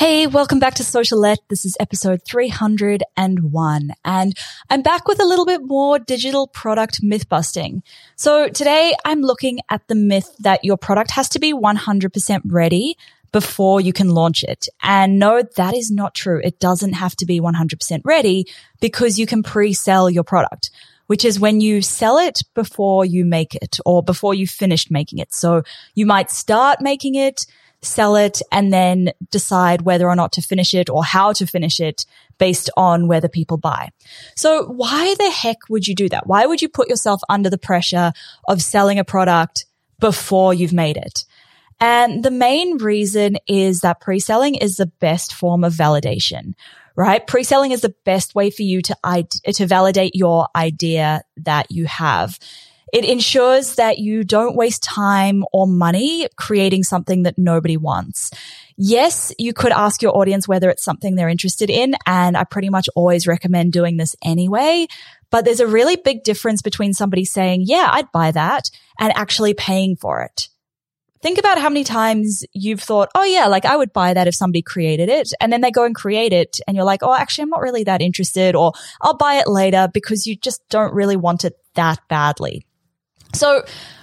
Hey, welcome back to Socialette. This is episode 301 and I'm back with a little bit more digital product myth busting. So today I'm looking at the myth that your product has to be 100% ready before you can launch it. And no, that is not true. It doesn't have to be 100% ready because you can pre-sell your product, which is when you sell it before you make it or before you finished making it. So you might start making it, sell it, and then decide whether or not to finish it or how to finish it based on whether people buy. So why the heck would you do that? Why would you put yourself under the pressure of selling a product before you've made it? And the main reason is that pre-selling is the best form of validation, right? Pre-selling is the best way for you to, to validate your idea that you have. It ensures that you don't waste time or money creating something that nobody wants. Yes, you could ask your audience whether it's something they're interested in. And I pretty much always recommend doing this anyway. But there's a really big difference between somebody saying, yeah, I'd buy that and actually paying for it. Think about how many times you've thought, oh yeah, like I would buy that if somebody created it. And then they go and create it and you're like, oh, actually, I'm not really that interested or I'll buy it later because you just don't really want it that badly. So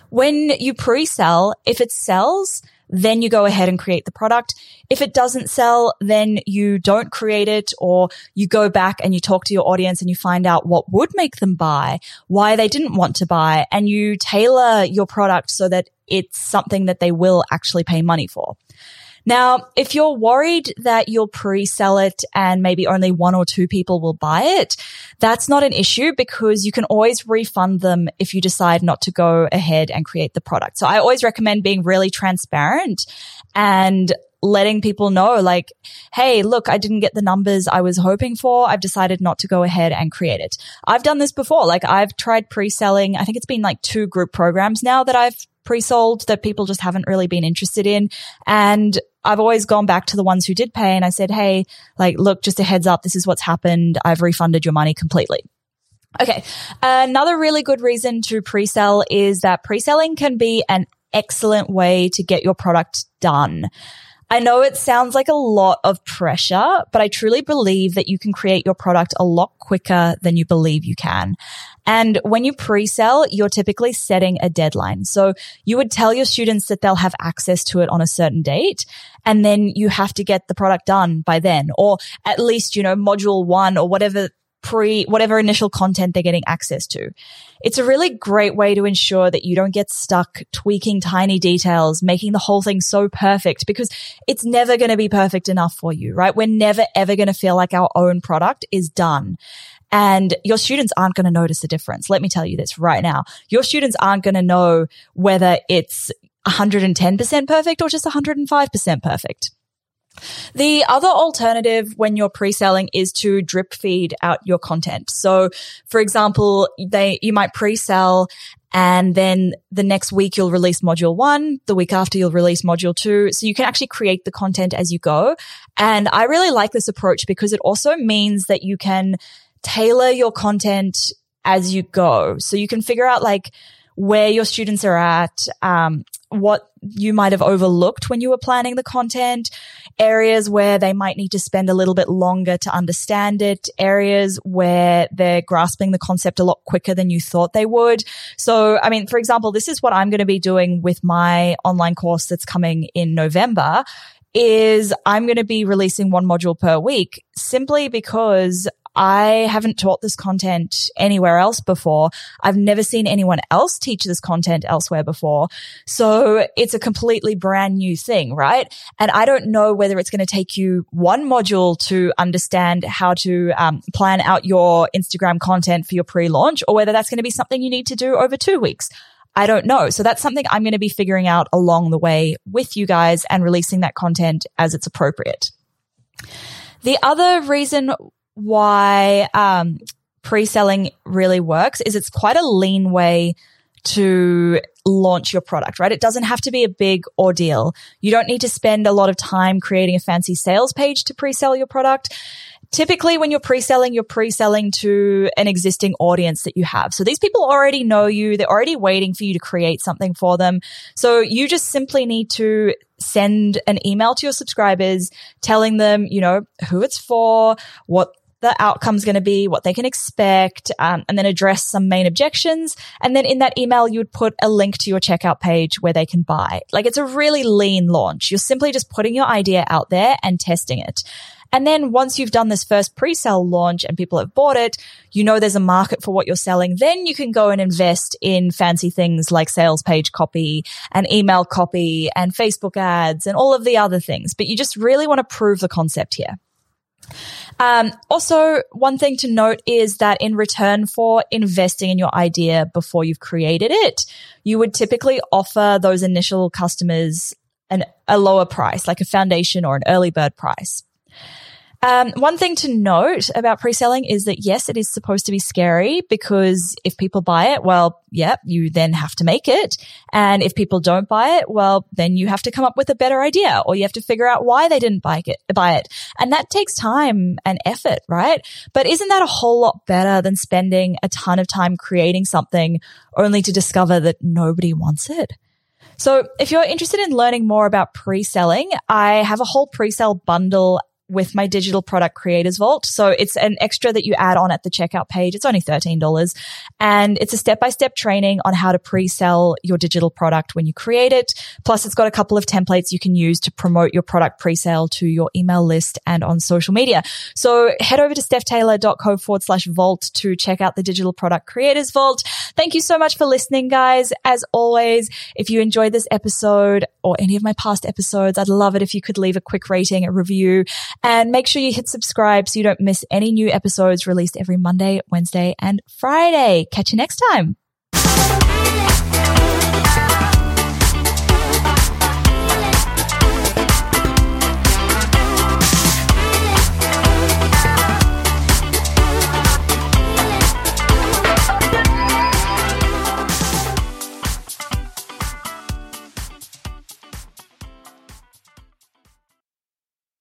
when you pre-sell, if it sells, then you go ahead and create the product. If it doesn't sell, then you don't create it or you go back and you talk to your audience and you find out what would make them buy, why they didn't want to buy, and you tailor your product so that it's something that they will actually pay money for. Now, if you're worried that you'll pre-sell it and maybe only one or two people will buy it, that's not an issue because you can always refund them if you decide not to go ahead and create the product. So I always recommend being really transparent and letting people know like, Hey, look, I didn't get the numbers I was hoping for. I've decided not to go ahead and create it. I've done this before. Like I've tried pre-selling. I think it's been like two group programs now that I've pre-sold that people just haven't really been interested in. And I've always gone back to the ones who did pay and I said, Hey, like, look, just a heads up. This is what's happened. I've refunded your money completely. Okay. Another really good reason to pre-sell is that pre-selling can be an excellent way to get your product done. I know it sounds like a lot of pressure, but I truly believe that you can create your product a lot quicker than you believe you can. And when you pre-sell, you're typically setting a deadline. So you would tell your students that they'll have access to it on a certain date. And then you have to get the product done by then, or at least, you know, module one or whatever pre, whatever initial content they're getting access to. It's a really great way to ensure that you don't get stuck tweaking tiny details, making the whole thing so perfect because it's never going to be perfect enough for you, right? We're never ever going to feel like our own product is done. And your students aren't going to notice the difference. Let me tell you this right now. Your students aren't going to know whether it's 110% perfect or just 105% perfect. The other alternative when you're pre-selling is to drip feed out your content. So for example, they, you might pre-sell and then the next week you'll release module one. The week after you'll release module two. So you can actually create the content as you go. And I really like this approach because it also means that you can tailor your content as you go. So you can figure out like where your students are at, um, what you might have overlooked when you were planning the content, areas where they might need to spend a little bit longer to understand it, areas where they're grasping the concept a lot quicker than you thought they would. So, I mean, for example, this is what I'm going to be doing with my online course that's coming in November is I'm going to be releasing one module per week simply because I haven't taught this content anywhere else before. I've never seen anyone else teach this content elsewhere before. So it's a completely brand new thing, right? And I don't know whether it's going to take you one module to understand how to um, plan out your Instagram content for your pre-launch or whether that's going to be something you need to do over two weeks. I don't know. So that's something I'm going to be figuring out along the way with you guys and releasing that content as it's appropriate. The other reason why um, pre-selling really works is it's quite a lean way to launch your product, right? It doesn't have to be a big ordeal. You don't need to spend a lot of time creating a fancy sales page to pre-sell your product typically when you're pre-selling, you're pre-selling to an existing audience that you have. So these people already know you. They're already waiting for you to create something for them. So you just simply need to send an email to your subscribers telling them, you know, who it's for, what the outcome's going to be, what they can expect, um, and then address some main objections. And then in that email, you would put a link to your checkout page where they can buy. Like it's a really lean launch. You're simply just putting your idea out there and testing it. And then once you've done this first pre-sale launch and people have bought it, you know there's a market for what you're selling. Then you can go and invest in fancy things like sales page copy and email copy and Facebook ads and all of the other things. But you just really want to prove the concept here. Um, also, one thing to note is that in return for investing in your idea before you've created it, you would typically offer those initial customers an, a lower price, like a foundation or an early bird price. Um, one thing to note about pre-selling is that yes, it is supposed to be scary because if people buy it, well, yep, you then have to make it. And if people don't buy it, well, then you have to come up with a better idea or you have to figure out why they didn't buy it, buy it. And that takes time and effort, right? But isn't that a whole lot better than spending a ton of time creating something only to discover that nobody wants it? So if you're interested in learning more about pre-selling, I have a whole pre-sale bundle with my digital product creators vault. So it's an extra that you add on at the checkout page. It's only $13 and it's a step by step training on how to pre-sell your digital product when you create it. Plus it's got a couple of templates you can use to promote your product pre-sale to your email list and on social media. So head over to stephtaylor.co forward slash vault to check out the digital product creators vault. Thank you so much for listening, guys. As always, if you enjoyed this episode or any of my past episodes, I'd love it if you could leave a quick rating, a review and make sure you hit subscribe so you don't miss any new episodes released every Monday, Wednesday, and Friday. Catch you next time.